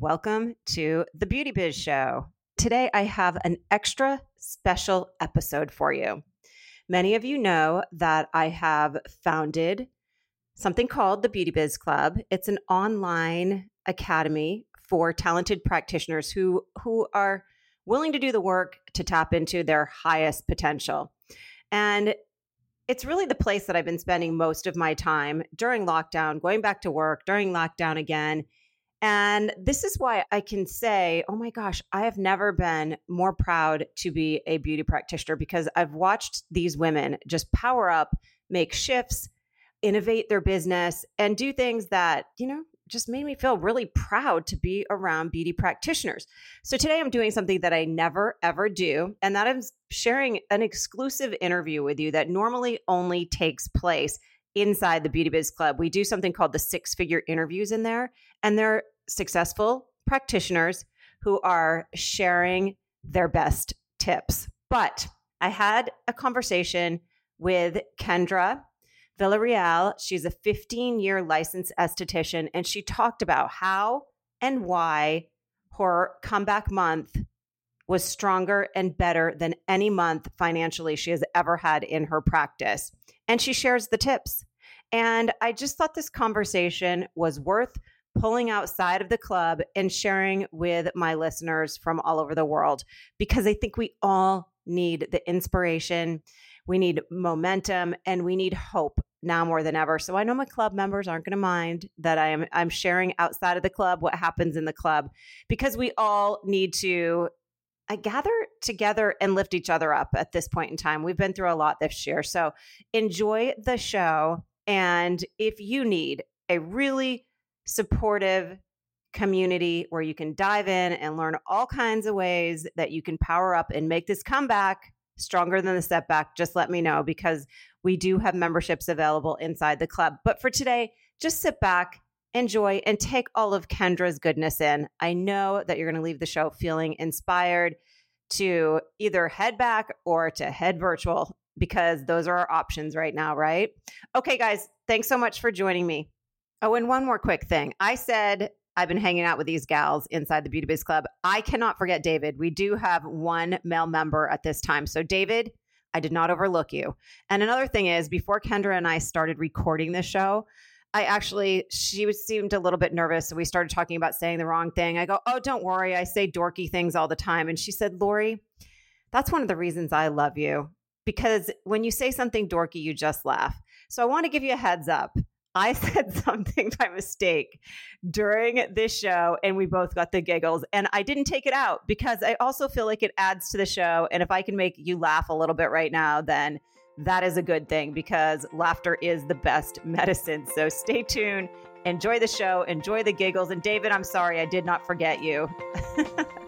welcome to the Beauty Biz Show. Today, I have an extra special episode for you. Many of you know that I have founded something called the Beauty Biz Club. It's an online academy for talented practitioners who who are willing to do the work to tap into their highest potential. And it's really the place that I've been spending most of my time during lockdown, going back to work, during lockdown again, and this is why I can say, oh my gosh, I have never been more proud to be a beauty practitioner because I've watched these women just power up, make shifts, innovate their business, and do things that, you know, just made me feel really proud to be around beauty practitioners. So today I'm doing something that I never ever do, and that is sharing an exclusive interview with you that normally only takes place inside the Beauty Biz Club. We do something called the six figure interviews in there, and they're successful practitioners who are sharing their best tips. But I had a conversation with Kendra Villarreal. She's a 15 year licensed esthetician, and she talked about how and why her comeback month was stronger and better than any month financially she has ever had in her practice. And she shares the tips. And I just thought this conversation was worth pulling outside of the club and sharing with my listeners from all over the world because I think we all need the inspiration, we need momentum, and we need hope now more than ever. So I know my club members aren't going to mind that I am I'm sharing outside of the club what happens in the club because we all need to I gather together and lift each other up at this point in time. We've been through a lot this year. So enjoy the show. And if you need a really supportive community where you can dive in and learn all kinds of ways that you can power up and make this comeback stronger than the setback, just let me know because we do have memberships available inside the club. But for today, just sit back, enjoy, and take all of Kendra's goodness in. I know that you're going to leave the show feeling inspired to either head back or to head virtual because those are our options right now, right? Okay, guys, thanks so much for joining me. Oh, and one more quick thing. I said I've been hanging out with these gals inside the Beauty Biz Club. I cannot forget David. We do have one male member at this time. So, David, I did not overlook you. And another thing is, before Kendra and I started recording this show, I actually, she seemed a little bit nervous. So we started talking about saying the wrong thing. I go, Oh, don't worry. I say dorky things all the time. And she said, Lori, that's one of the reasons I love you because when you say something dorky, you just laugh. So I want to give you a heads up. I said something by mistake during this show and we both got the giggles and I didn't take it out because I also feel like it adds to the show and if I can make you laugh a little bit right now then that is a good thing because laughter is the best medicine. So stay tuned, enjoy the show, enjoy the giggles and David, I'm sorry I did not forget you.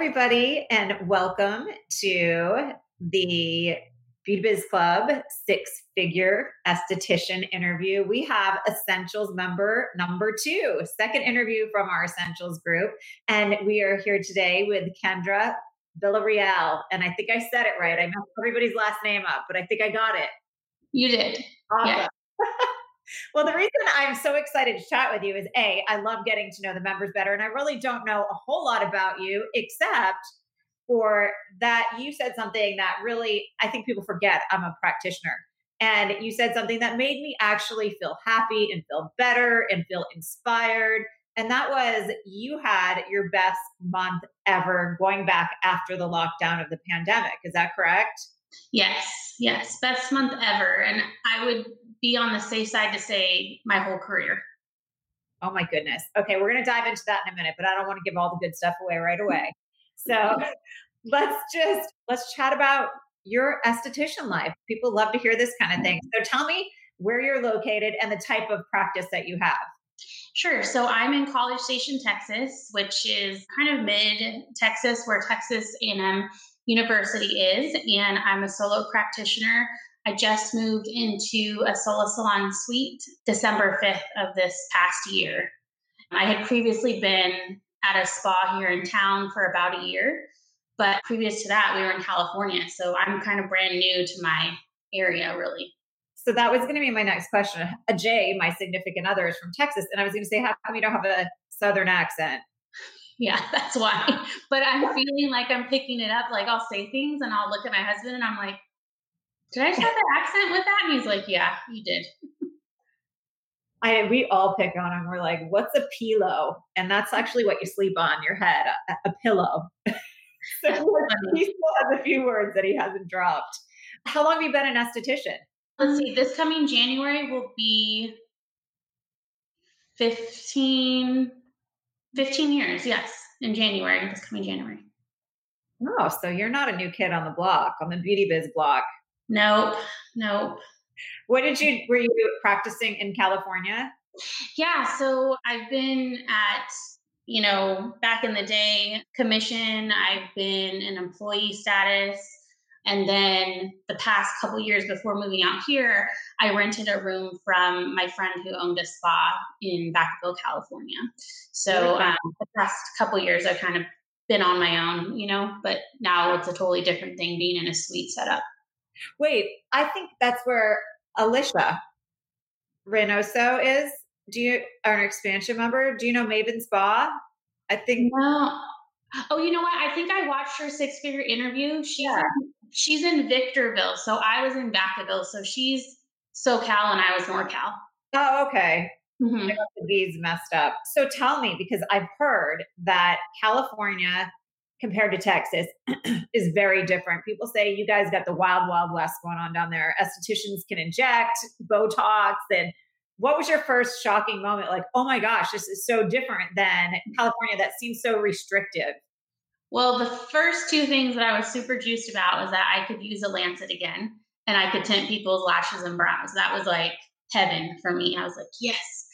Everybody, and welcome to the Beauty Biz Club six figure esthetician interview. We have Essentials member number two, second interview from our Essentials group. And we are here today with Kendra Villarreal. And I think I said it right. I messed everybody's last name up, but I think I got it. You did. Awesome. Yeah. well, the reason I'm so excited to chat with you is A, I love getting to know the members better. And I really don't know a whole lot about you, except for that you said something that really, I think people forget I'm a practitioner. And you said something that made me actually feel happy and feel better and feel inspired. And that was you had your best month ever going back after the lockdown of the pandemic. Is that correct? Yes, yes. Best month ever. And I would be on the safe side to say my whole career. Oh my goodness. Okay, we're going to dive into that in a minute, but I don't want to give all the good stuff away right away. So let's just let's chat about your esthetician life. People love to hear this kind of thing. So tell me where you're located and the type of practice that you have. Sure. So I'm in College Station, Texas, which is kind of mid Texas, where Texas A&M University is, and I'm a solo practitioner. I just moved into a Sola salon suite December 5th of this past year. I had previously been at a spa here in town for about a year, but previous to that, we were in California. So I'm kind of brand new to my area, really. So that was going to be my next question. Jay, my significant other, is from Texas. And I was going to say, how come you don't have a Southern accent? Yeah, that's why. But I'm feeling like I'm picking it up. Like I'll say things and I'll look at my husband and I'm like, did I have the accent with that? And he's like, yeah, you did. I we all pick on him. We're like, what's a pillow? And that's actually what you sleep on your head, a, a pillow. so he still has a few words that he hasn't dropped. How long have you been an esthetician? Let's see, this coming January will be 15, 15 years, yes, in January, this coming January. Oh, so you're not a new kid on the block, on the beauty biz block. Nope, nope. What did you, were you practicing in California? Yeah, so I've been at, you know, back in the day, commission, I've been an employee status. And then the past couple years before moving out here, I rented a room from my friend who owned a spa in Vacaville, California. So um, the past couple years, I've kind of been on my own, you know, but now it's a totally different thing being in a suite setup. Wait, I think that's where Alicia Reynoso is. Do you are an expansion member? Do you know Maven Spa? I think. No. Oh, you know what? I think I watched her six figure interview. She's yeah. in, she's in Victorville, so I was in Vacaville. So she's SoCal and I was NorCal. Oh, okay. Mm-hmm. I got the V's messed up. So tell me, because I've heard that California compared to Texas is very different. People say you guys got the wild, wild west going on down there. Estheticians can inject Botox. And what was your first shocking moment? Like, oh my gosh, this is so different than California that seems so restrictive. Well, the first two things that I was super juiced about was that I could use a lancet again and I could tint people's lashes and brows. That was like heaven for me. I was like, yes.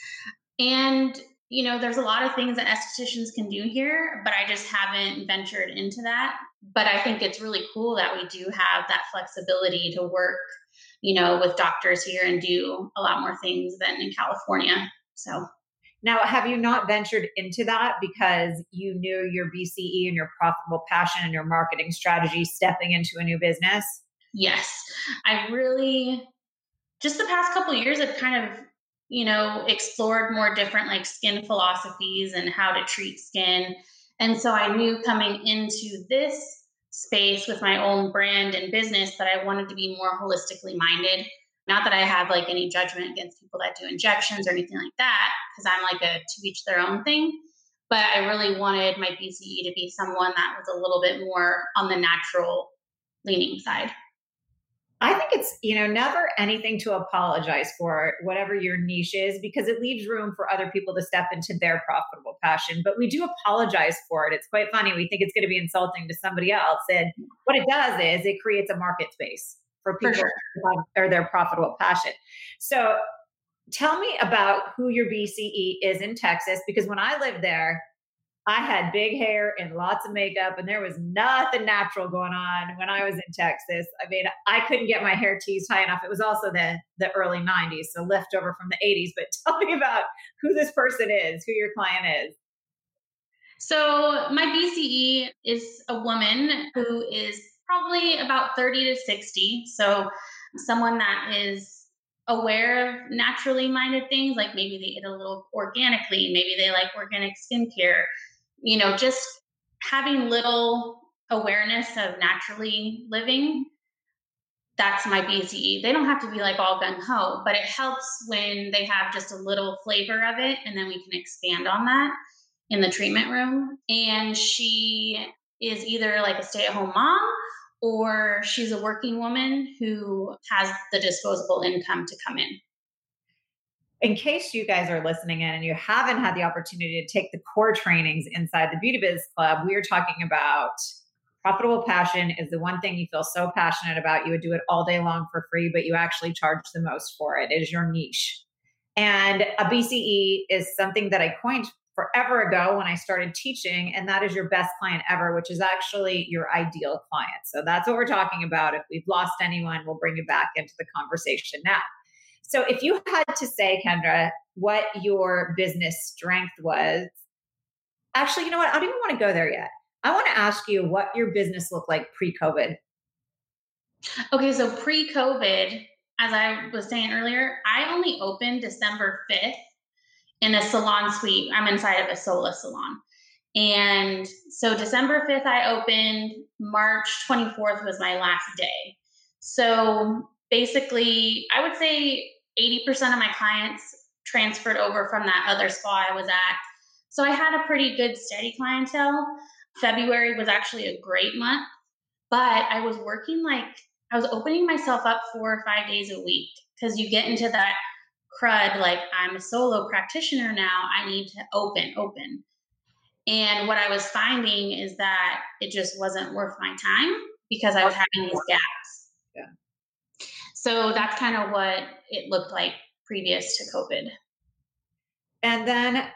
And you know, there's a lot of things that estheticians can do here, but I just haven't ventured into that. But I think it's really cool that we do have that flexibility to work, you know, with doctors here and do a lot more things than in California. So now, have you not ventured into that because you knew your BCE and your profitable passion and your marketing strategy stepping into a new business? Yes. I really, just the past couple years, I've kind of you know, explored more different like skin philosophies and how to treat skin. And so I knew coming into this space with my own brand and business that I wanted to be more holistically minded. Not that I have like any judgment against people that do injections or anything like that, because I'm like a to each their own thing. But I really wanted my BCE to be someone that was a little bit more on the natural leaning side. I think it's, you know, never anything to apologize for, whatever your niche is, because it leaves room for other people to step into their profitable passion. But we do apologize for it. It's quite funny. We think it's going to be insulting to somebody else. And what it does is it creates a market space for people for sure. or their profitable passion. So tell me about who your BCE is in Texas, because when I lived there, I had big hair and lots of makeup, and there was nothing natural going on when I was in Texas. I mean, I couldn't get my hair teased high enough. It was also the the early '90s, so leftover from the '80s. But tell me about who this person is, who your client is. So my BCE is a woman who is probably about 30 to 60. So someone that is aware of naturally minded things, like maybe they eat a little organically, maybe they like organic skincare you know, just having little awareness of naturally living that's my BCE. They don't have to be like all gung ho, but it helps when they have just a little flavor of it, and then we can expand on that in the treatment room. And she is either like a stay at home mom or she's a working woman who has the disposable income to come in. In case you guys are listening in and you haven't had the opportunity to take the core trainings inside the Beauty Biz Club, we are talking about profitable passion is the one thing you feel so passionate about. You would do it all day long for free, but you actually charge the most for it. It is your niche. And a BCE is something that I coined forever ago when I started teaching, and that is your best client ever, which is actually your ideal client. So that's what we're talking about. If we've lost anyone, we'll bring it back into the conversation now. So if you had to say, Kendra, what your business strength was, actually, you know what? I don't even want to go there yet. I want to ask you what your business looked like pre COVID. Okay, so pre COVID, as I was saying earlier, I only opened December 5th in a salon suite. I'm inside of a Sola salon. And so December 5th, I opened. March 24th was my last day. So basically, I would say 80% of my clients transferred over from that other spa I was at. So I had a pretty good steady clientele. February was actually a great month, but I was working like I was opening myself up four or five days a week because you get into that crud like I'm a solo practitioner now. I need to open, open. And what I was finding is that it just wasn't worth my time because I was having these gaps. So that's kind of what it looked like previous to COVID. And then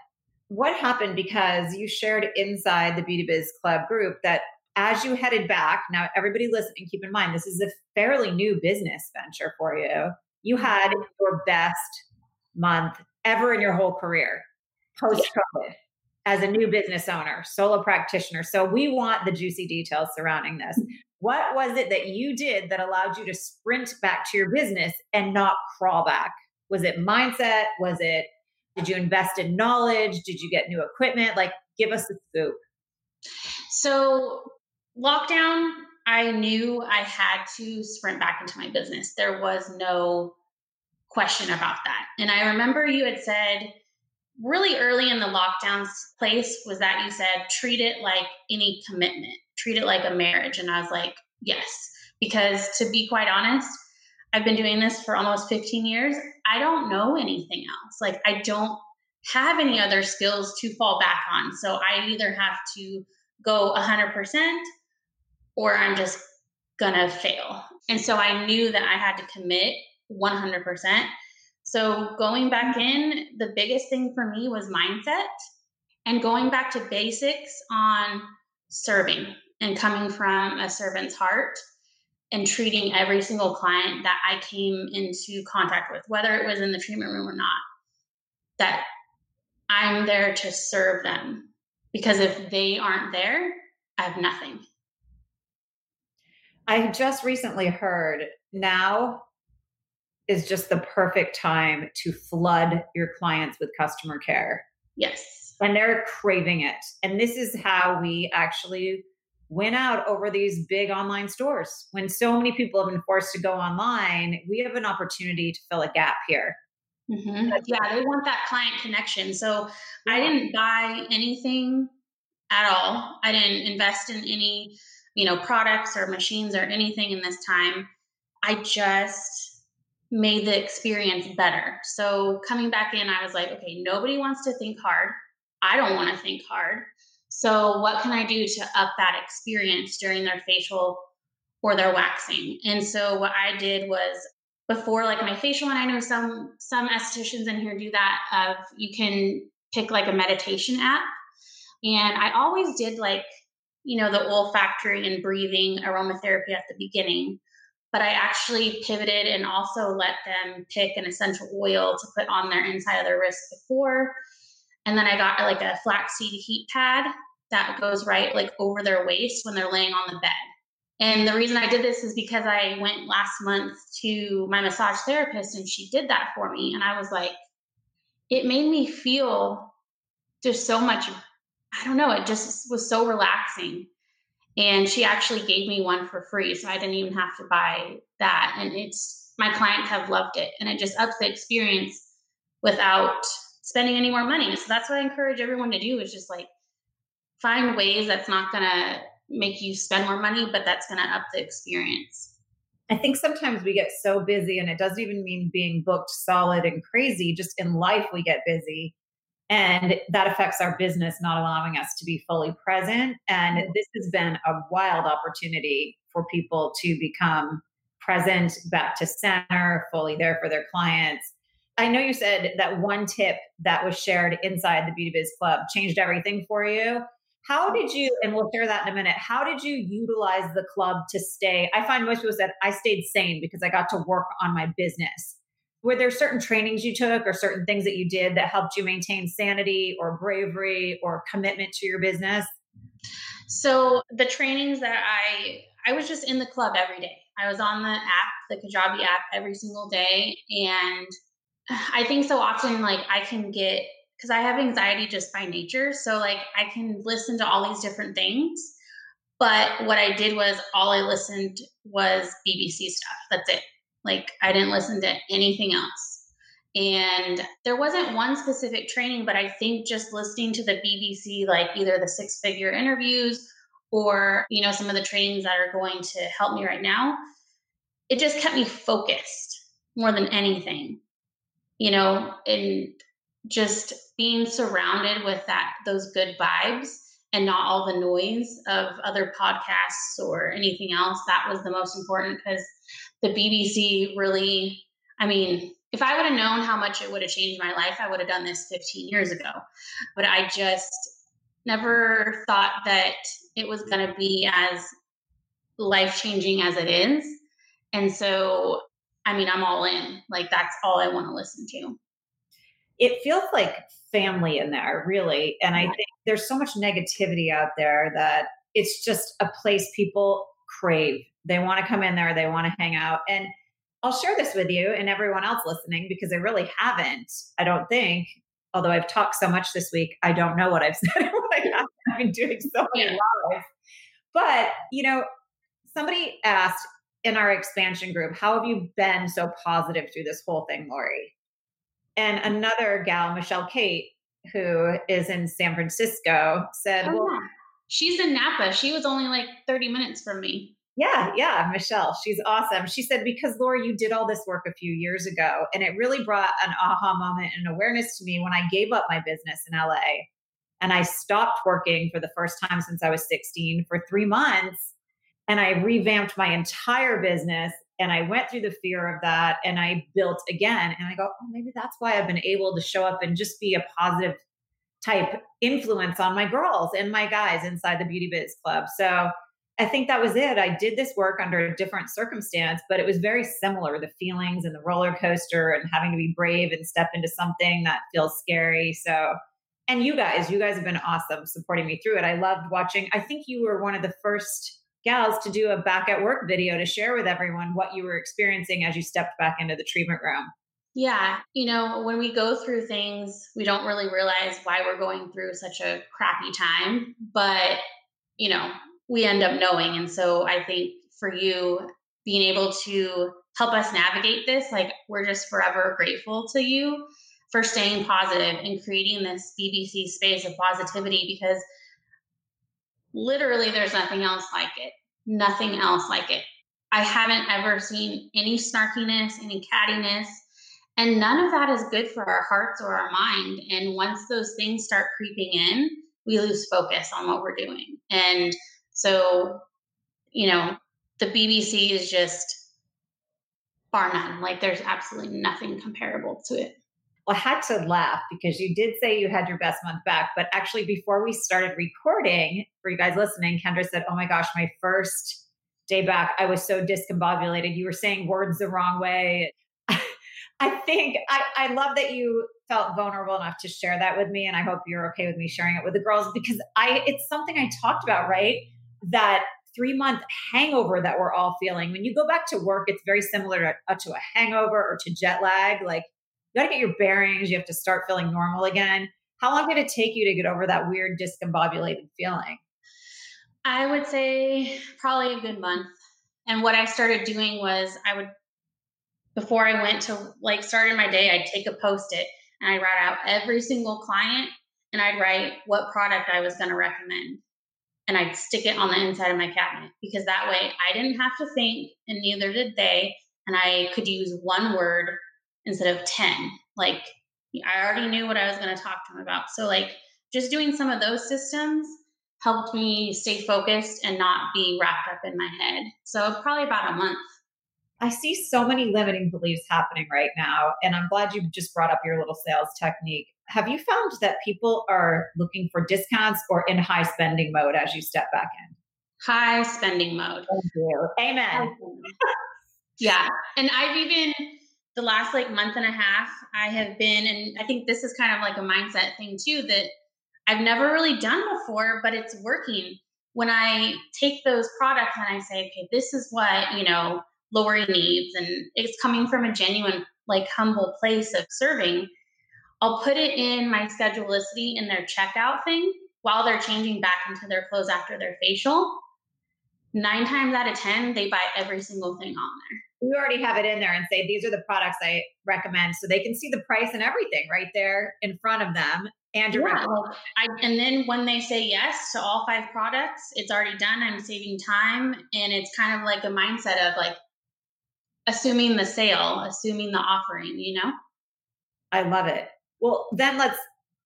what happened because you shared inside the Beauty Biz Club group that as you headed back, now everybody listening, keep in mind this is a fairly new business venture for you. You mm-hmm. had your best month ever in your whole career post COVID as a new business owner, solo practitioner. So we want the juicy details surrounding this. What was it that you did that allowed you to sprint back to your business and not crawl back? Was it mindset? Was it did you invest in knowledge? Did you get new equipment? Like, give us the scoop. So, lockdown, I knew I had to sprint back into my business. There was no question about that. And I remember you had said really early in the lockdown's place was that you said treat it like any commitment, treat it like a marriage. And I was like, yes, because to be quite honest, I've been doing this for almost 15 years. I don't know anything else. Like, I don't have any other skills to fall back on. So I either have to go 100% or I'm just gonna fail. And so I knew that I had to commit 100%. So going back in, the biggest thing for me was mindset and going back to basics on serving and coming from a servant's heart and treating every single client that I came into contact with, whether it was in the treatment room or not, that I'm there to serve them. Because if they aren't there, I have nothing. I just recently heard now is just the perfect time to flood your clients with customer care. Yes. And they're craving it. And this is how we actually win out over these big online stores. When so many people have been forced to go online, we have an opportunity to fill a gap here. Mm-hmm. Yeah, they want that client connection. So yeah. I didn't buy anything at all. I didn't invest in any, you know, products or machines or anything in this time. I just made the experience better. So coming back in, I was like, okay, nobody wants to think hard. I don't want to think hard. So, what can I do to up that experience during their facial or their waxing? And so, what I did was before like my facial, and I know some some estheticians in here do that. Of you can pick like a meditation app, and I always did like you know the olfactory and breathing aromatherapy at the beginning but I actually pivoted and also let them pick an essential oil to put on their inside of their wrist before. And then I got like a flaxseed heat pad that goes right like over their waist when they're laying on the bed. And the reason I did this is because I went last month to my massage therapist and she did that for me. And I was like, it made me feel just so much, I don't know, it just was so relaxing. And she actually gave me one for free. So I didn't even have to buy that. And it's my clients have loved it and it just ups the experience without spending any more money. So that's what I encourage everyone to do is just like find ways that's not going to make you spend more money, but that's going to up the experience. I think sometimes we get so busy, and it doesn't even mean being booked solid and crazy. Just in life, we get busy. And that affects our business, not allowing us to be fully present. And this has been a wild opportunity for people to become present, back to center, fully there for their clients. I know you said that one tip that was shared inside the Beauty Biz Club changed everything for you. How did you, and we'll share that in a minute, how did you utilize the club to stay? I find most people said I stayed sane because I got to work on my business. Were there certain trainings you took or certain things that you did that helped you maintain sanity or bravery or commitment to your business? So the trainings that I I was just in the club every day. I was on the app, the Kajabi app every single day and I think so often like I can get because I have anxiety just by nature. So like I can listen to all these different things. But what I did was all I listened was BBC stuff. That's it. Like I didn't listen to anything else. And there wasn't one specific training, but I think just listening to the BBC, like either the six figure interviews or, you know, some of the trainings that are going to help me right now, it just kept me focused more than anything, you know, and just being surrounded with that those good vibes and not all the noise of other podcasts or anything else that was the most important because the bbc really i mean if i would have known how much it would have changed my life i would have done this 15 years ago. But i just never thought that it was going to be as life changing as it is. And so i mean i'm all in. Like that's all i want to listen to it feels like family in there, really. And I think there's so much negativity out there that it's just a place people crave. They want to come in there, they want to hang out. And I'll share this with you and everyone else listening because I really haven't, I don't think, although I've talked so much this week, I don't know what I've said what I have. I've been doing so many lives. But, you know, somebody asked in our expansion group, how have you been so positive through this whole thing, Lori? And mm. another gal, Michelle Kate, who is in San Francisco, said, oh, Well, she's in Napa. She was only like 30 minutes from me. Yeah, yeah, Michelle. She's awesome. She said, Because Laura, you did all this work a few years ago. And it really brought an aha moment and awareness to me when I gave up my business in LA and I stopped working for the first time since I was 16 for three months. And I revamped my entire business and I went through the fear of that and I built again. And I go, oh, maybe that's why I've been able to show up and just be a positive type influence on my girls and my guys inside the Beauty Biz Club. So I think that was it. I did this work under a different circumstance, but it was very similar the feelings and the roller coaster and having to be brave and step into something that feels scary. So, and you guys, you guys have been awesome supporting me through it. I loved watching. I think you were one of the first gals to do a back at work video to share with everyone what you were experiencing as you stepped back into the treatment room. Yeah, you know, when we go through things, we don't really realize why we're going through such a crappy time, but you know, we end up knowing. And so I think for you being able to help us navigate this, like we're just forever grateful to you for staying positive and creating this BBC space of positivity because literally there's nothing else like it. Nothing else like it. I haven't ever seen any snarkiness, any cattiness, and none of that is good for our hearts or our mind. And once those things start creeping in, we lose focus on what we're doing. And so, you know, the BBC is just bar none. Like there's absolutely nothing comparable to it. Well, I had to laugh because you did say you had your best month back, but actually, before we started recording, for you guys listening, Kendra said, Oh my gosh, my first day back, I was so discombobulated. You were saying words the wrong way. I think I, I love that you felt vulnerable enough to share that with me. And I hope you're okay with me sharing it with the girls because I it's something I talked about, right? That three month hangover that we're all feeling. When you go back to work, it's very similar to, uh, to a hangover or to jet lag. Like you got to get your bearings. You have to start feeling normal again. How long did it take you to get over that weird discombobulated feeling? I would say probably a good month. And what I started doing was I would, before I went to like started my day, I'd take a post it and I'd write out every single client and I'd write what product I was going to recommend. And I'd stick it on the inside of my cabinet because that way I didn't have to think and neither did they. And I could use one word instead of 10. Like I already knew what I was going to talk to them about. So, like, just doing some of those systems helped me stay focused and not be wrapped up in my head. So, probably about a month. I see so many limiting beliefs happening right now. And I'm glad you just brought up your little sales technique. Have you found that people are looking for discounts or in high spending mode as you step back in? High spending mode. Thank you. Amen. yeah. And I've even, the last like month and a half, I have been, and I think this is kind of like a mindset thing too, that I've never really done before, but it's working. When I take those products and I say, okay, this is what, you know, Lori needs, and it's coming from a genuine, like humble place of serving, I'll put it in my schedulicity in their checkout thing while they're changing back into their clothes after their facial. Nine times out of 10, they buy every single thing on there you already have it in there and say these are the products I recommend, so they can see the price and everything right there in front of them. And yeah, I, and then when they say yes to all five products, it's already done. I'm saving time, and it's kind of like a mindset of like assuming the sale, assuming the offering. You know, I love it. Well, then let's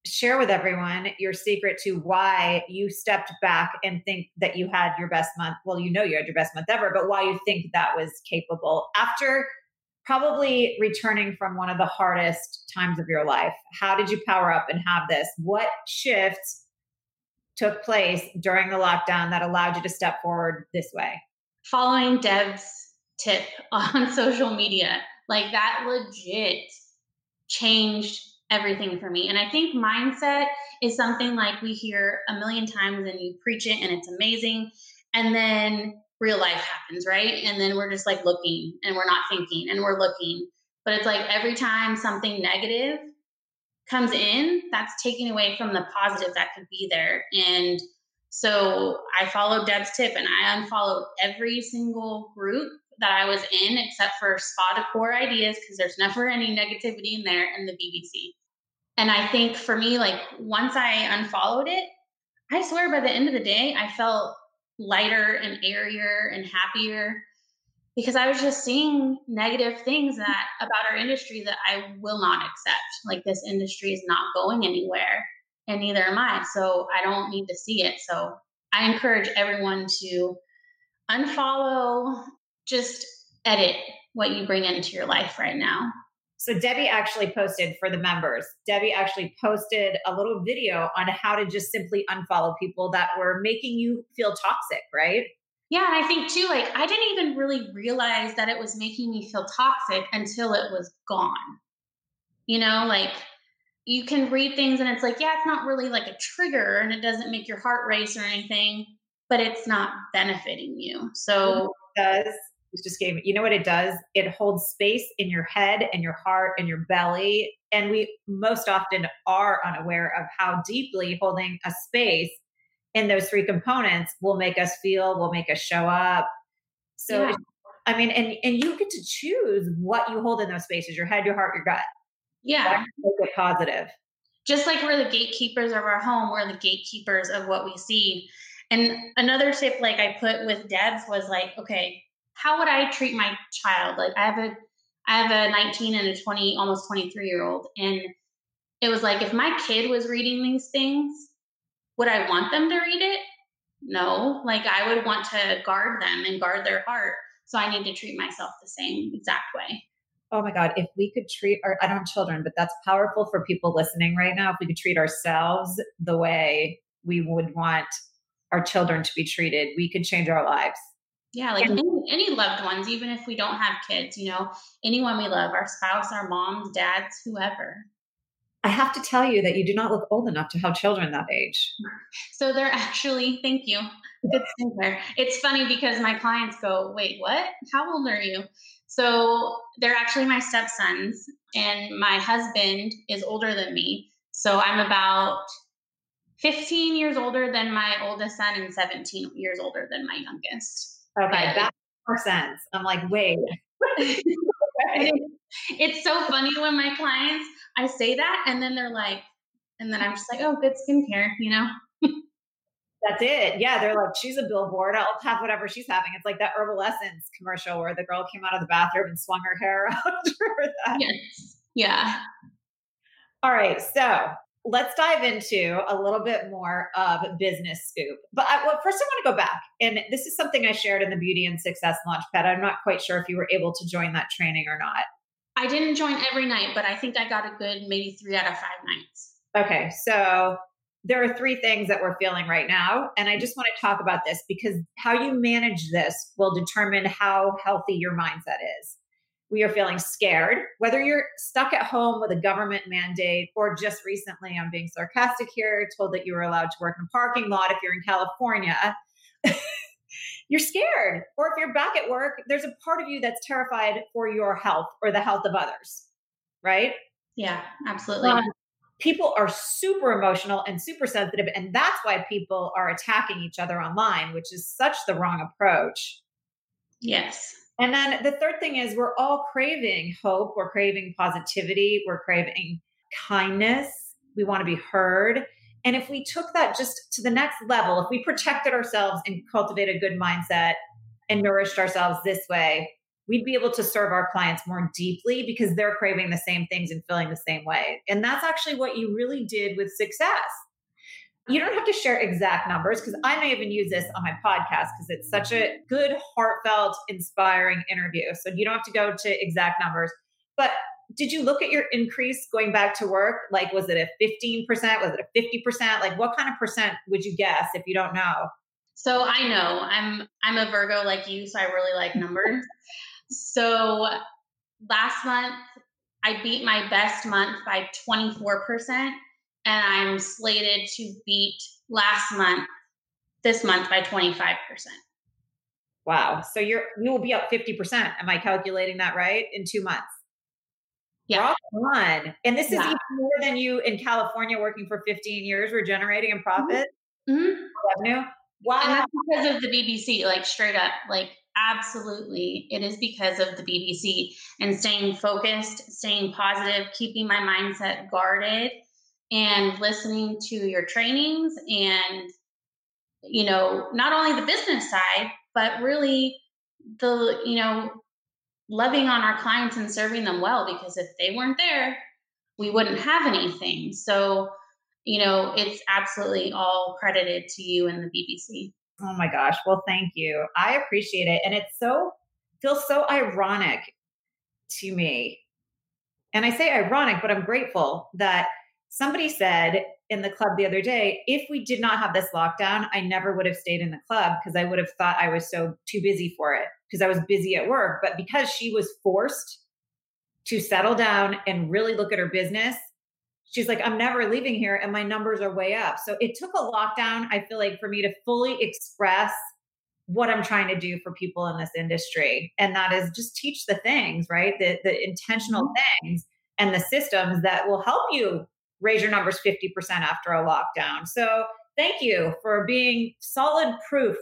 share with everyone your secret to why you stepped back and think that you had your best month. Well, you know you had your best month ever, but why you think that was capable after probably returning from one of the hardest times of your life. How did you power up and have this? What shifts took place during the lockdown that allowed you to step forward this way? Following Deb's tip on social media, like that legit changed everything for me. And I think mindset is something like we hear a million times and you preach it and it's amazing. And then real life happens, right? And then we're just like looking and we're not thinking and we're looking. But it's like every time something negative comes in, that's taking away from the positive that could be there. And so I followed Deb's tip and I unfollowed every single group that I was in except for spa decor ideas because there's never any negativity in there in the BBC. And I think for me, like once I unfollowed it, I swear by the end of the day, I felt lighter and airier and happier because I was just seeing negative things that about our industry that I will not accept. Like this industry is not going anywhere and neither am I. So I don't need to see it. So I encourage everyone to unfollow, just edit what you bring into your life right now. So Debbie actually posted for the members. Debbie actually posted a little video on how to just simply unfollow people that were making you feel toxic, right? Yeah, and I think too, like I didn't even really realize that it was making me feel toxic until it was gone. You know, like you can read things and it's like, yeah, it's not really like a trigger and it doesn't make your heart race or anything, but it's not benefiting you. So it does just gave you know what it does? It holds space in your head and your heart and your belly and we most often are unaware of how deeply holding a space in those three components will make us feel will make us show up. So yeah. i mean and and you get to choose what you hold in those spaces your head your heart your gut. Yeah. Make it positive. Just like we're the gatekeepers of our home we're the gatekeepers of what we see. And another tip like i put with debs was like okay how would I treat my child? Like I have a I have a 19 and a 20, almost 23 year old. And it was like, if my kid was reading these things, would I want them to read it? No. Like I would want to guard them and guard their heart. So I need to treat myself the same exact way. Oh my God. If we could treat our, I don't have children, but that's powerful for people listening right now. If we could treat ourselves the way we would want our children to be treated, we could change our lives. Yeah, like any, any, loved ones, even if we don't have kids, you know, anyone we love, our spouse, our moms, dads, whoever. I have to tell you that you do not look old enough to have children that age. So they're actually, thank you. It's funny because my clients go, wait, what? How old are you? So they're actually my stepsons, and my husband is older than me. So I'm about 15 years older than my oldest son and 17 years older than my youngest. Okay, that makes more sense. I'm like, wait. it's so funny when my clients I say that and then they're like, and then I'm just like, oh, good skincare, you know. That's it. Yeah, they're like, she's a billboard. I'll have whatever she's having. It's like that Herbal Essence commercial where the girl came out of the bathroom and swung her hair around. yes. Yeah. All right. So let's dive into a little bit more of business scoop. But I, well, first, I want to go back. And this is something I shared in the Beauty and Success Launchpad. I'm not quite sure if you were able to join that training or not. I didn't join every night, but I think I got a good maybe three out of five nights. Okay. So there are three things that we're feeling right now. And I just want to talk about this because how you manage this will determine how healthy your mindset is we are feeling scared, whether you're stuck at home with a government mandate or just recently, I'm being sarcastic here, told that you were allowed to work in a parking lot if you're in California. you're scared. Or if you're back at work, there's a part of you that's terrified for your health or the health of others, right? Yeah, absolutely. Um, people are super emotional and super sensitive. And that's why people are attacking each other online, which is such the wrong approach. Yes. And then the third thing is we're all craving hope, we're craving positivity, we're craving kindness, we want to be heard. And if we took that just to the next level, if we protected ourselves and cultivated a good mindset and nourished ourselves this way, we'd be able to serve our clients more deeply because they're craving the same things and feeling the same way. And that's actually what you really did with success. You don't have to share exact numbers because I may even use this on my podcast because it's such a good, heartfelt, inspiring interview. So you don't have to go to exact numbers. But did you look at your increase going back to work? Like, was it a 15%? Was it a 50%? Like, what kind of percent would you guess if you don't know? So I know I'm I'm a Virgo like you, so I really like numbers. so last month I beat my best month by 24% and I'm slated to beat last month, this month by 25%. Wow. So you're you will be up 50%. Am I calculating that right? In two months. Yeah. on. And this is yeah. even more than you in California working for 15 years were generating in mm-hmm. profit mm-hmm. revenue. Wow. And that's because of the BBC, like straight up, like absolutely. It is because of the BBC and staying focused, staying positive, keeping my mindset guarded and listening to your trainings and you know not only the business side but really the you know loving on our clients and serving them well because if they weren't there we wouldn't have anything. So you know it's absolutely all credited to you and the bbc oh my gosh. Well thank you. I appreciate it. And it's so feels so ironic to me. And i say ironic but i'm grateful that somebody said in the club the other day, if we did not have this lockdown, I never would have stayed in the club because I would have thought I was so too busy for it because I was busy at work. But because she was forced to settle down and really look at her business, she's like, I'm never leaving here and my numbers are way up. So it took a lockdown, I feel like, for me to fully express what I'm trying to do for people in this industry. And that is just teach the things, right? The the intentional mm-hmm. things and the systems that will help you raise your numbers 50% after a lockdown. So thank you for being solid proof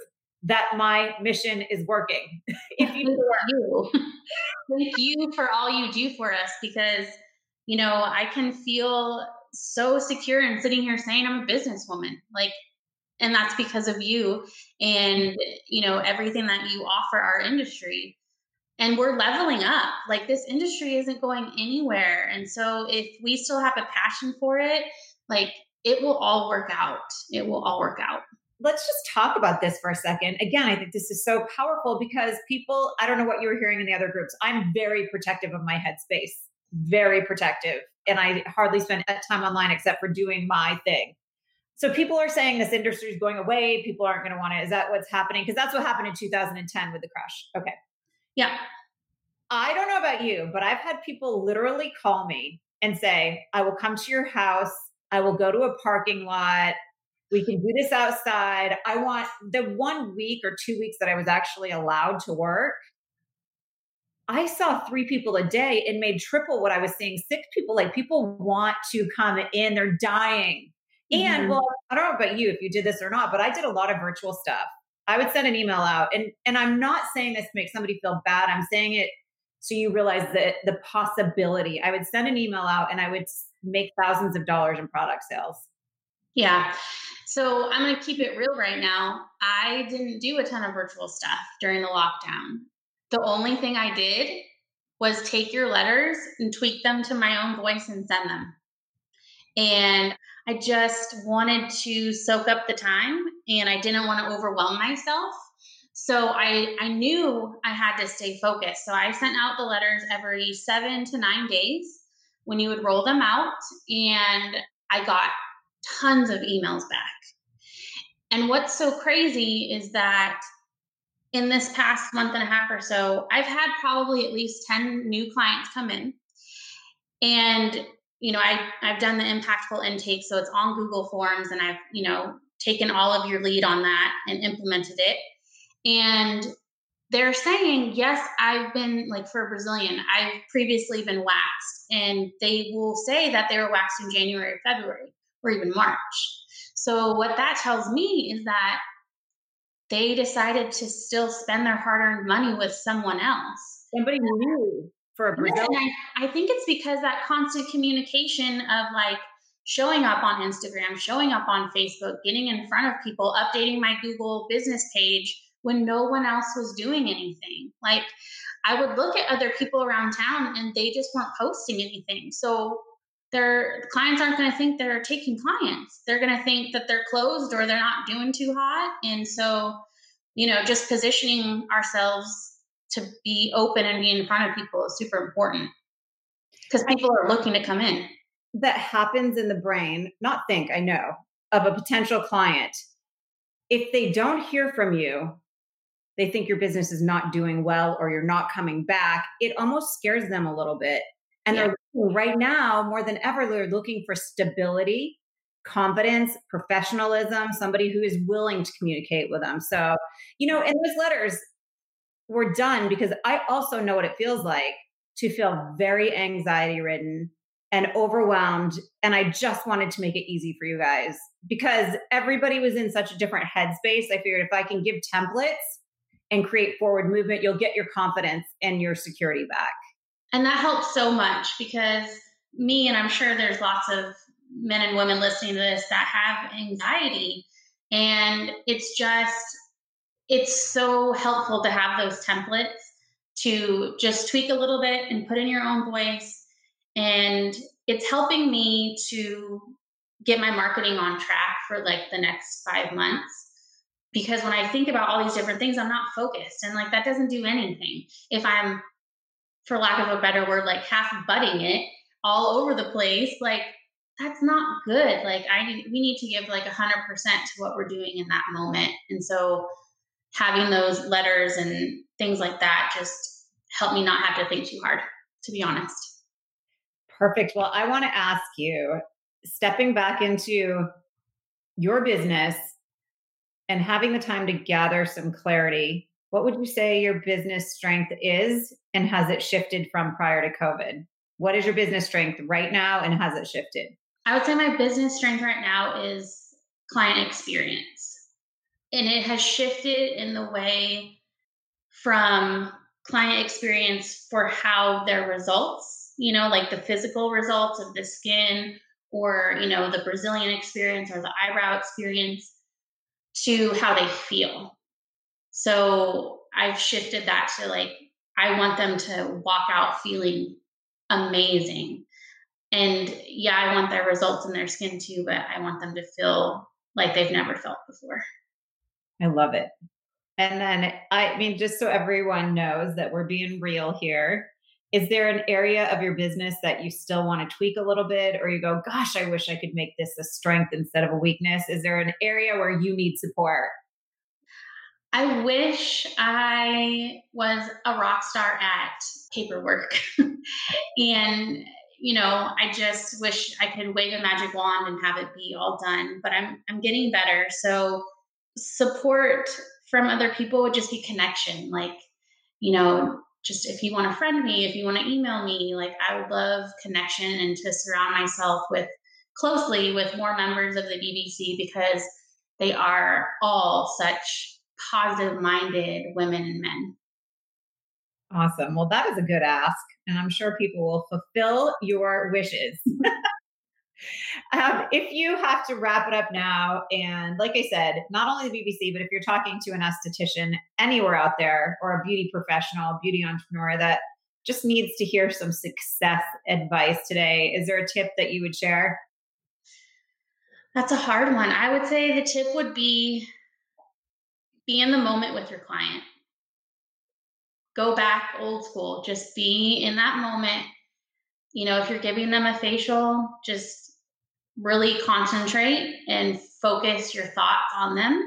that my mission is working. if you, you. thank you for all you do for us because you know I can feel so secure in sitting here saying I'm a businesswoman. Like and that's because of you and you know everything that you offer our industry and we're leveling up. Like this industry isn't going anywhere. And so if we still have a passion for it, like it will all work out. It will all work out. Let's just talk about this for a second. Again, I think this is so powerful because people, I don't know what you were hearing in the other groups. I'm very protective of my headspace, very protective. And I hardly spend time online except for doing my thing. So people are saying this industry is going away. People aren't going to want it. Is that what's happening? Because that's what happened in 2010 with the crash. Okay. Yeah. I don't know about you, but I've had people literally call me and say, I will come to your house. I will go to a parking lot. We can do this outside. I want the one week or two weeks that I was actually allowed to work. I saw three people a day and made triple what I was seeing six people. Like people want to come in, they're dying. And mm-hmm. well, I don't know about you if you did this or not, but I did a lot of virtual stuff I would send an email out. And and I'm not saying this to make somebody feel bad. I'm saying it so you realize that the possibility. I would send an email out and I would make thousands of dollars in product sales. Yeah. So I'm going to keep it real right now. I didn't do a ton of virtual stuff during the lockdown. The only thing I did was take your letters and tweak them to my own voice and send them. And I just wanted to soak up the time and I didn't want to overwhelm myself. So I, I knew I had to stay focused. So I sent out the letters every seven to nine days when you would roll them out. And I got tons of emails back. And what's so crazy is that in this past month and a half or so, I've had probably at least 10 new clients come in. And you know, I, I've done the impactful intake, so it's on Google Forms, and I've, you know, taken all of your lead on that and implemented it. And they're saying, yes, I've been like for a Brazilian, I've previously been waxed, and they will say that they were waxed in January, February, or even March. So what that tells me is that they decided to still spend their hard-earned money with someone else. Somebody new for a Brazil. I, I think it's because that constant communication of like showing up on Instagram, showing up on Facebook, getting in front of people, updating my Google business page when no one else was doing anything. Like I would look at other people around town and they just weren't posting anything. So their clients aren't going to think they're taking clients. They're going to think that they're closed or they're not doing too hot. And so, you know, just positioning ourselves to be open and be in front of people is super important because people are looking to come in. That happens in the brain, not think, I know, of a potential client. If they don't hear from you, they think your business is not doing well or you're not coming back. It almost scares them a little bit. And yeah. they're right now more than ever, they're looking for stability, confidence, professionalism, somebody who is willing to communicate with them. So, you know, in those letters, we're done because I also know what it feels like to feel very anxiety ridden and overwhelmed. And I just wanted to make it easy for you guys because everybody was in such a different headspace. I figured if I can give templates and create forward movement, you'll get your confidence and your security back. And that helps so much because me, and I'm sure there's lots of men and women listening to this that have anxiety. And it's just it's so helpful to have those templates to just tweak a little bit and put in your own voice. And it's helping me to get my marketing on track for like the next five months. Because when I think about all these different things, I'm not focused. And like that doesn't do anything. If I'm, for lack of a better word, like half butting it all over the place, like that's not good. Like I need we need to give like a hundred percent to what we're doing in that moment. And so having those letters and things like that just helped me not have to think too hard, to be honest. Perfect. Well, I want to ask you stepping back into your business and having the time to gather some clarity, what would you say your business strength is and has it shifted from prior to COVID? What is your business strength right now and has it shifted? I would say my business strength right now is client experience and it has shifted in the way from client experience for how their results, you know, like the physical results of the skin or, you know, the Brazilian experience or the eyebrow experience to how they feel. So I've shifted that to like, I want them to walk out feeling amazing. And yeah, I want their results in their skin too, but I want them to feel like they've never felt before. I love it. And then, I mean, just so everyone knows that we're being real here, is there an area of your business that you still want to tweak a little bit, or you go, gosh, I wish I could make this a strength instead of a weakness? Is there an area where you need support? I wish I was a rock star at paperwork. and, you know, I just wish I could wave a magic wand and have it be all done, but I'm I'm getting better. So support from other people would just be connection. Like, you know, just if you want to friend me, if you want to email me, like I would love connection and to surround myself with closely with more members of the BBC because they are all such positive minded women and men. Awesome. Well, that is a good ask. And I'm sure people will fulfill your wishes. um, if you have to wrap it up now, and like I said, not only the BBC, but if you're talking to an esthetician anywhere out there or a beauty professional, beauty entrepreneur that just needs to hear some success advice today, is there a tip that you would share? That's a hard one. I would say the tip would be be in the moment with your client. Go back old school. Just be in that moment. You know, if you're giving them a facial, just really concentrate and focus your thoughts on them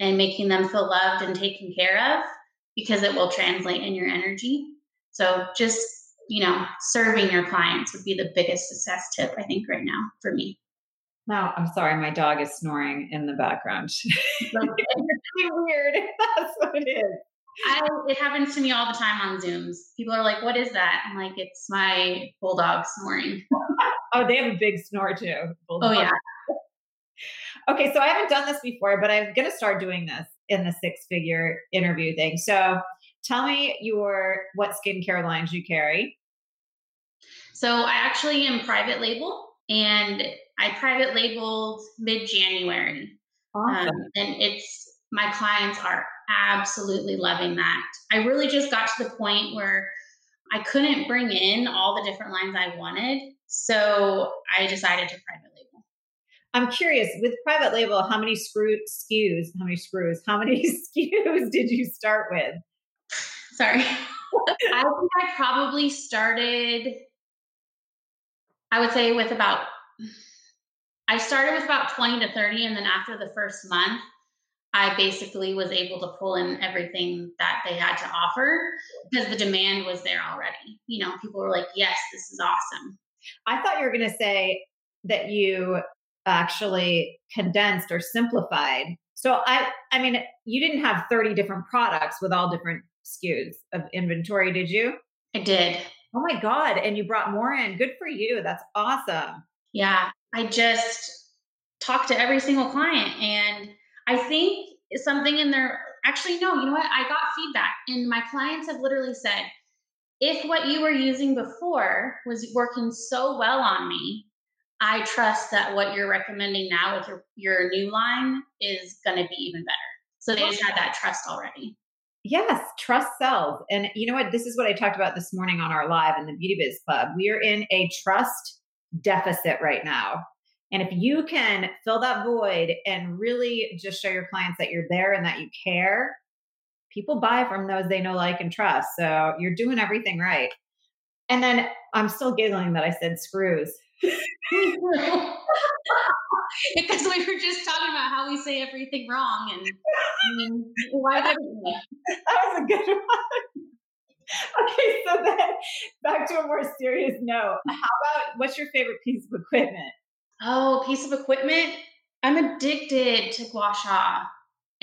and making them feel loved and taken care of because it will translate in your energy. So just, you know, serving your clients would be the biggest success tip, I think, right now for me. No, I'm sorry, my dog is snoring in the background. it's weird. That's what it is. I, it happens to me all the time on Zooms. People are like, "What is that?" I'm like, "It's my bulldog snoring." oh, they have a big snore too. Bulldog. Oh yeah. okay, so I haven't done this before, but I'm going to start doing this in the six-figure interview thing. So, tell me your what skincare lines you carry. So I actually am private label and I private labeled mid January. Awesome. Um, and it's my clients are absolutely loving that. I really just got to the point where I couldn't bring in all the different lines I wanted. So I decided to private label. I'm curious with private label, how many screw SKUs, how many screws, how many SKUs did you start with? Sorry. I think I probably started I would say with about, I started with about 20 to 30. And then after the first month, I basically was able to pull in everything that they had to offer because the demand was there already. You know, people were like, yes, this is awesome. I thought you were going to say that you actually condensed or simplified. So I I mean you didn't have 30 different products with all different SKUs of inventory, did you? I did. Oh my God. And you brought more in. Good for you. That's awesome. Yeah. I just talked to every single client. And I think something in there, actually, no, you know what? I got feedback, and my clients have literally said, if what you were using before was working so well on me, I trust that what you're recommending now with your, your new line is going to be even better. So they just had that trust already. Yes, trust sells. And you know what? This is what I talked about this morning on our live in the Beauty Biz Club. We are in a trust deficit right now. And if you can fill that void and really just show your clients that you're there and that you care, people buy from those they know, like, and trust. So you're doing everything right. And then I'm still giggling that I said screws. because we were just talking about how we say everything wrong, and I mean, why didn't we? That was a good one. Okay, so then back to a more serious note. How about what's your favorite piece of equipment? Oh, piece of equipment. I'm addicted to gua sha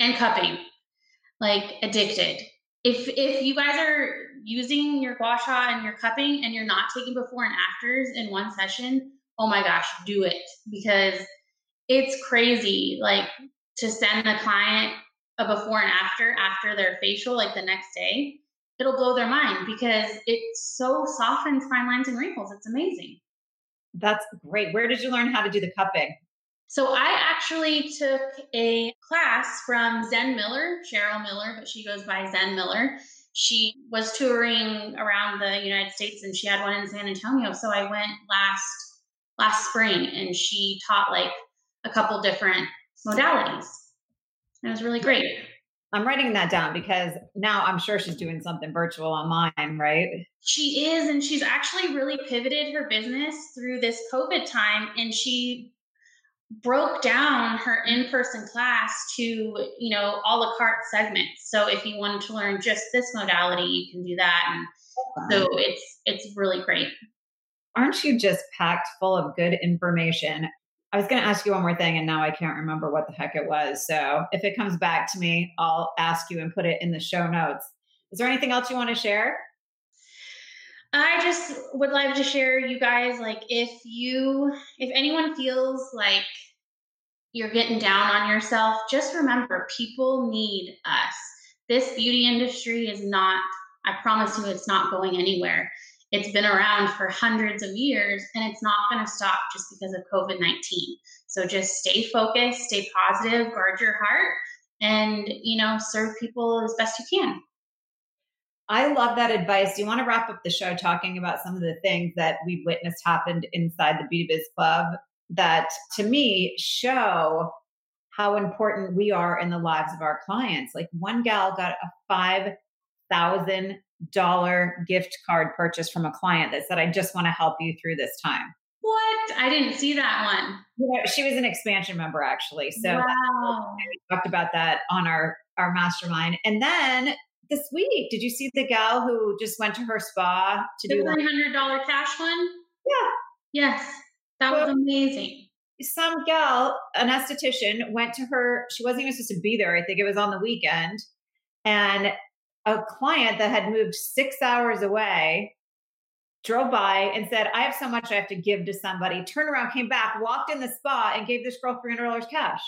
and cupping. Like addicted. If if you guys are using your gua sha and your cupping and you're not taking before and afters in one session, oh my gosh, do it because it's crazy. Like to send the client a before and after after their facial, like the next day, it'll blow their mind because it so softens fine lines and wrinkles. It's amazing. That's great. Where did you learn how to do the cupping? So I actually took a class from Zen Miller, Cheryl Miller, but she goes by Zen Miller. She was touring around the United States and she had one in San Antonio. So I went last last spring and she taught like a couple different modalities. It was really great. I'm writing that down because now I'm sure she's doing something virtual online, right? She is. And she's actually really pivoted her business through this COVID time. And she broke down her in-person class to you know a la carte segments so if you wanted to learn just this modality you can do that and so it's it's really great aren't you just packed full of good information I was going to ask you one more thing, and now I can't remember what the heck it was. So if it comes back to me, I'll ask you and put it in the show notes. Is there anything else you want to share? I just would love to share, you guys, like if you, if anyone feels like, you're getting down on yourself, just remember people need us. This beauty industry is not, I promise you, it's not going anywhere. It's been around for hundreds of years and it's not going to stop just because of COVID 19. So just stay focused, stay positive, guard your heart, and, you know, serve people as best you can. I love that advice. Do you want to wrap up the show talking about some of the things that we've witnessed happened inside the Beauty Biz Club that to me show how important we are in the lives of our clients? Like one gal got a $5,000 gift card purchase from a client that said, I just want to help you through this time. What? I didn't see that one. You know, she was an expansion member actually. So wow. we talked about that on our our mastermind. And then this week, did you see the gal who just went to her spa to do the do three hundred dollar cash one? Yeah. Yes. That well, was amazing. Some gal, an esthetician, went to her, she wasn't even supposed to be there. I think it was on the weekend. And a client that had moved six hours away drove by and said, I have so much I have to give to somebody, turned around, came back, walked in the spa, and gave this girl $300 cash.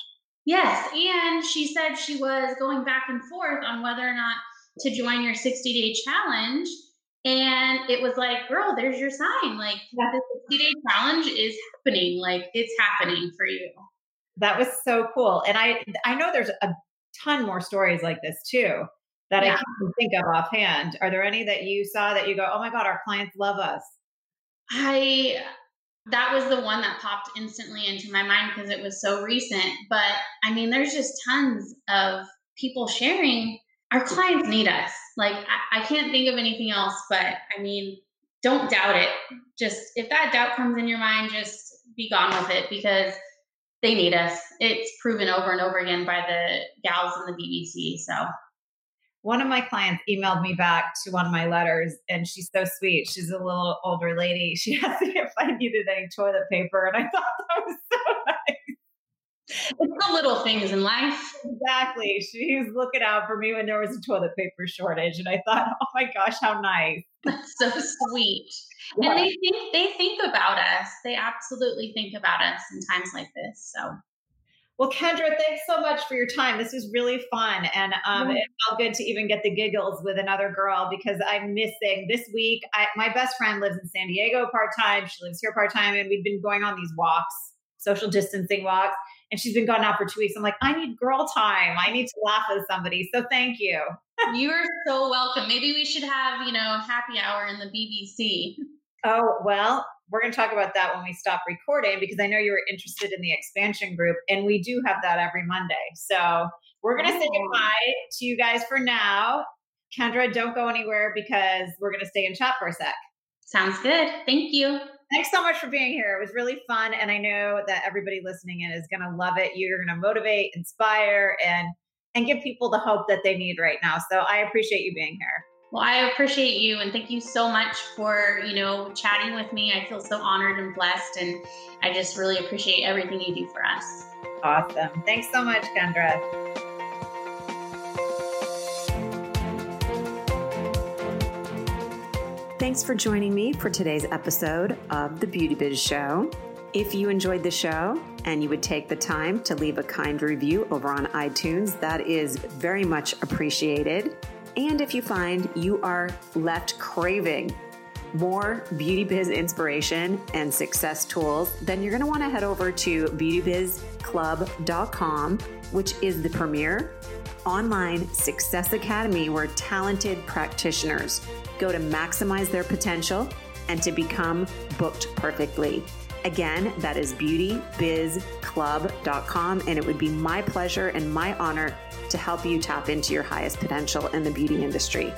Yes. And she said she was going back and forth on whether or not to join your 60 day challenge. And it was like, girl, there's your sign. Like, the 60 day challenge is happening. Like, it's happening for you. That was so cool. And I, I know there's a ton more stories like this too that yeah. I can't think of offhand. Are there any that you saw that you go, oh my God, our clients love us? I, that was the one that popped instantly into my mind because it was so recent. But I mean, there's just tons of people sharing. Our clients need us. Like, I, I can't think of anything else, but I mean, don't doubt it. Just if that doubt comes in your mind, just be gone with it because they need us. It's proven over and over again by the gals in the BBC. So one of my clients emailed me back to one of my letters and she's so sweet she's a little older lady she asked me if i needed any toilet paper and i thought that was so it's the little things in life exactly she's looking out for me when there was a toilet paper shortage and i thought oh my gosh how nice that's so sweet yeah. and they think they think about us they absolutely think about us in times like this so well, Kendra, thanks so much for your time. This was really fun. And um, it felt good to even get the giggles with another girl because I'm missing this week. I, my best friend lives in San Diego part time. She lives here part time. And we've been going on these walks, social distancing walks. And she's been gone out for two weeks. I'm like, I need girl time. I need to laugh with somebody. So thank you. You're so welcome. Maybe we should have, you know, happy hour in the BBC. Oh, well, we're going to talk about that when we stop recording because I know you were interested in the expansion group, and we do have that every Monday. So we're going to say oh. goodbye to you guys for now. Kendra, don't go anywhere because we're going to stay in chat for a sec. Sounds good. Thank you. Thanks so much for being here. It was really fun. And I know that everybody listening in is going to love it. You're going to motivate, inspire, and and give people the hope that they need right now. So I appreciate you being here. Well, I appreciate you and thank you so much for, you know, chatting with me. I feel so honored and blessed and I just really appreciate everything you do for us. Awesome. Thanks so much, Kendra. Thanks for joining me for today's episode of The Beauty Biz Show. If you enjoyed the show and you would take the time to leave a kind review over on iTunes, that is very much appreciated. And if you find you are left craving more beauty biz inspiration and success tools, then you're going to want to head over to beautybizclub.com, which is the premier online success academy where talented practitioners go to maximize their potential and to become booked perfectly. Again, that is beautybizclub.com, and it would be my pleasure and my honor to help you tap into your highest potential in the beauty industry.